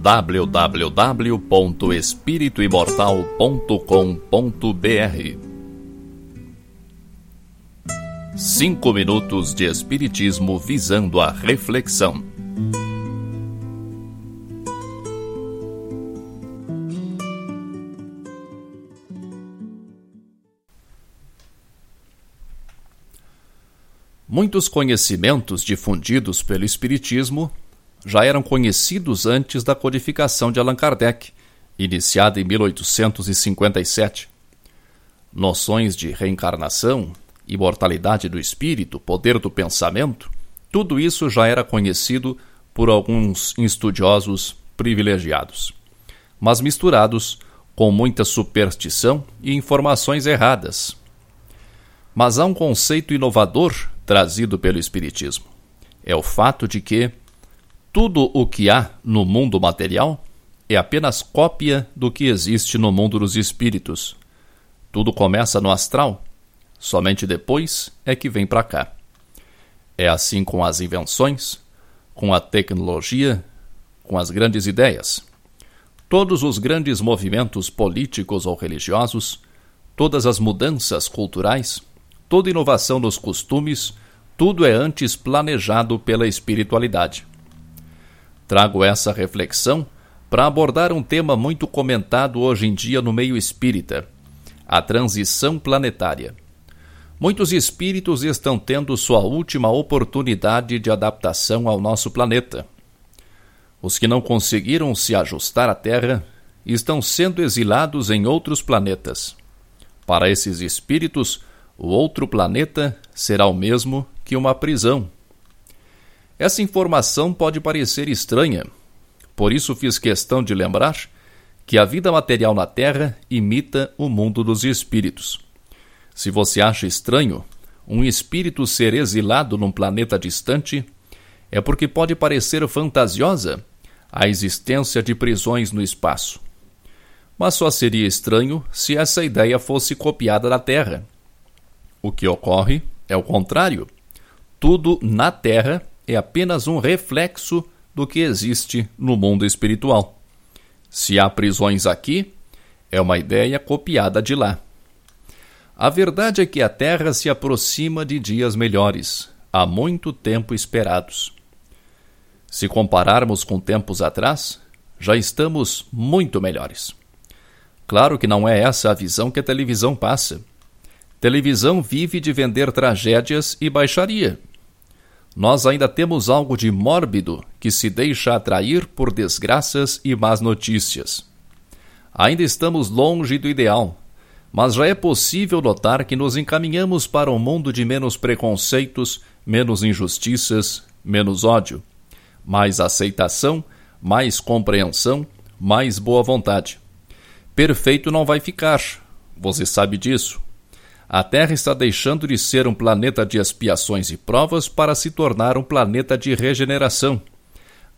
www.espirituimortal.com.br Cinco minutos de Espiritismo visando a reflexão. Muitos conhecimentos difundidos pelo Espiritismo já eram conhecidos antes da codificação de Allan Kardec, iniciada em 1857. Noções de reencarnação, imortalidade do espírito, poder do pensamento, tudo isso já era conhecido por alguns estudiosos privilegiados, mas misturados com muita superstição e informações erradas. Mas há um conceito inovador trazido pelo Espiritismo. É o fato de que tudo o que há no mundo material é apenas cópia do que existe no mundo dos espíritos. Tudo começa no astral, somente depois é que vem para cá. É assim com as invenções, com a tecnologia, com as grandes ideias. Todos os grandes movimentos políticos ou religiosos, todas as mudanças culturais, toda inovação nos costumes, tudo é antes planejado pela espiritualidade. Trago essa reflexão para abordar um tema muito comentado hoje em dia no meio espírita: a transição planetária. Muitos espíritos estão tendo sua última oportunidade de adaptação ao nosso planeta. Os que não conseguiram se ajustar à Terra estão sendo exilados em outros planetas. Para esses espíritos, o outro planeta será o mesmo que uma prisão essa informação pode parecer estranha, por isso fiz questão de lembrar que a vida material na Terra imita o mundo dos espíritos. Se você acha estranho um espírito ser exilado num planeta distante, é porque pode parecer fantasiosa a existência de prisões no espaço. Mas só seria estranho se essa ideia fosse copiada da Terra. O que ocorre é o contrário. Tudo na Terra é apenas um reflexo do que existe no mundo espiritual. Se há prisões aqui, é uma ideia copiada de lá. A verdade é que a Terra se aproxima de dias melhores, há muito tempo esperados. Se compararmos com tempos atrás, já estamos muito melhores. Claro que não é essa a visão que a televisão passa. Televisão vive de vender tragédias e baixaria, nós ainda temos algo de mórbido que se deixa atrair por desgraças e más notícias. Ainda estamos longe do ideal, mas já é possível notar que nos encaminhamos para um mundo de menos preconceitos, menos injustiças, menos ódio, mais aceitação, mais compreensão, mais boa vontade. Perfeito não vai ficar, você sabe disso. A Terra está deixando de ser um planeta de expiações e provas para se tornar um planeta de regeneração.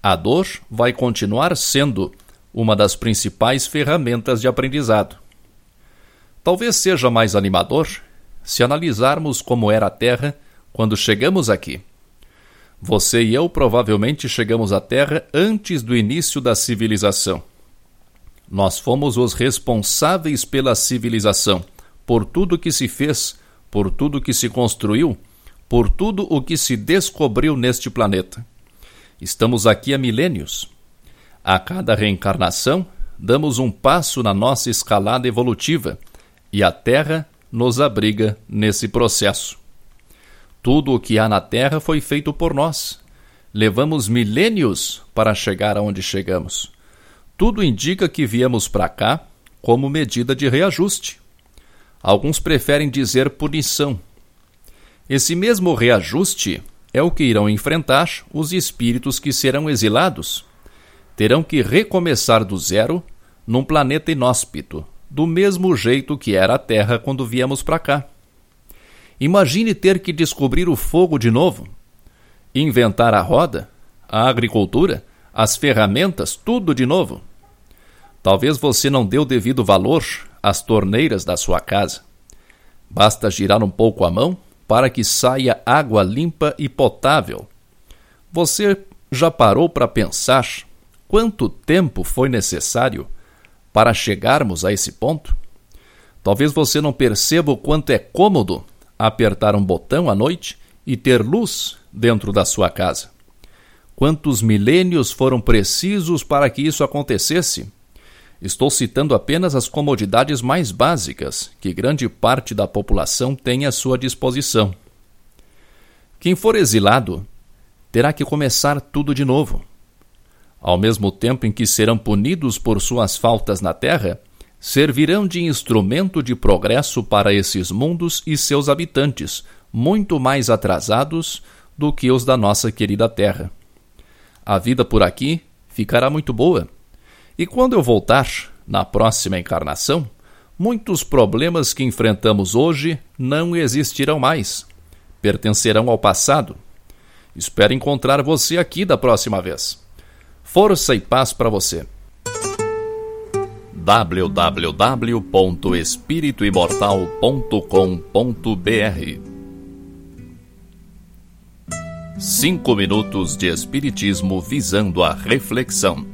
A dor vai continuar sendo uma das principais ferramentas de aprendizado. Talvez seja mais animador se analisarmos como era a Terra quando chegamos aqui. Você e eu provavelmente chegamos à Terra antes do início da civilização. Nós fomos os responsáveis pela civilização por tudo que se fez, por tudo que se construiu, por tudo o que se descobriu neste planeta. Estamos aqui há milênios. A cada reencarnação, damos um passo na nossa escalada evolutiva e a Terra nos abriga nesse processo. Tudo o que há na Terra foi feito por nós. Levamos milênios para chegar aonde chegamos. Tudo indica que viemos para cá como medida de reajuste. Alguns preferem dizer punição. Esse mesmo reajuste é o que irão enfrentar os espíritos que serão exilados. Terão que recomeçar do zero num planeta inóspito, do mesmo jeito que era a Terra quando viemos para cá. Imagine ter que descobrir o fogo de novo, inventar a roda, a agricultura, as ferramentas, tudo de novo. Talvez você não dê o devido valor as torneiras da sua casa. Basta girar um pouco a mão para que saia água limpa e potável. Você já parou para pensar quanto tempo foi necessário para chegarmos a esse ponto? Talvez você não perceba o quanto é cômodo apertar um botão à noite e ter luz dentro da sua casa. Quantos milênios foram precisos para que isso acontecesse? Estou citando apenas as comodidades mais básicas que grande parte da população tem à sua disposição. Quem for exilado terá que começar tudo de novo. Ao mesmo tempo em que serão punidos por suas faltas na terra, servirão de instrumento de progresso para esses mundos e seus habitantes, muito mais atrasados do que os da nossa querida terra. A vida por aqui ficará muito boa e quando eu voltar, na próxima encarnação, muitos problemas que enfrentamos hoje não existirão mais. Pertencerão ao passado. Espero encontrar você aqui da próxima vez. Força e paz para você. www.espirituimortal.com.br Cinco minutos de Espiritismo visando a reflexão.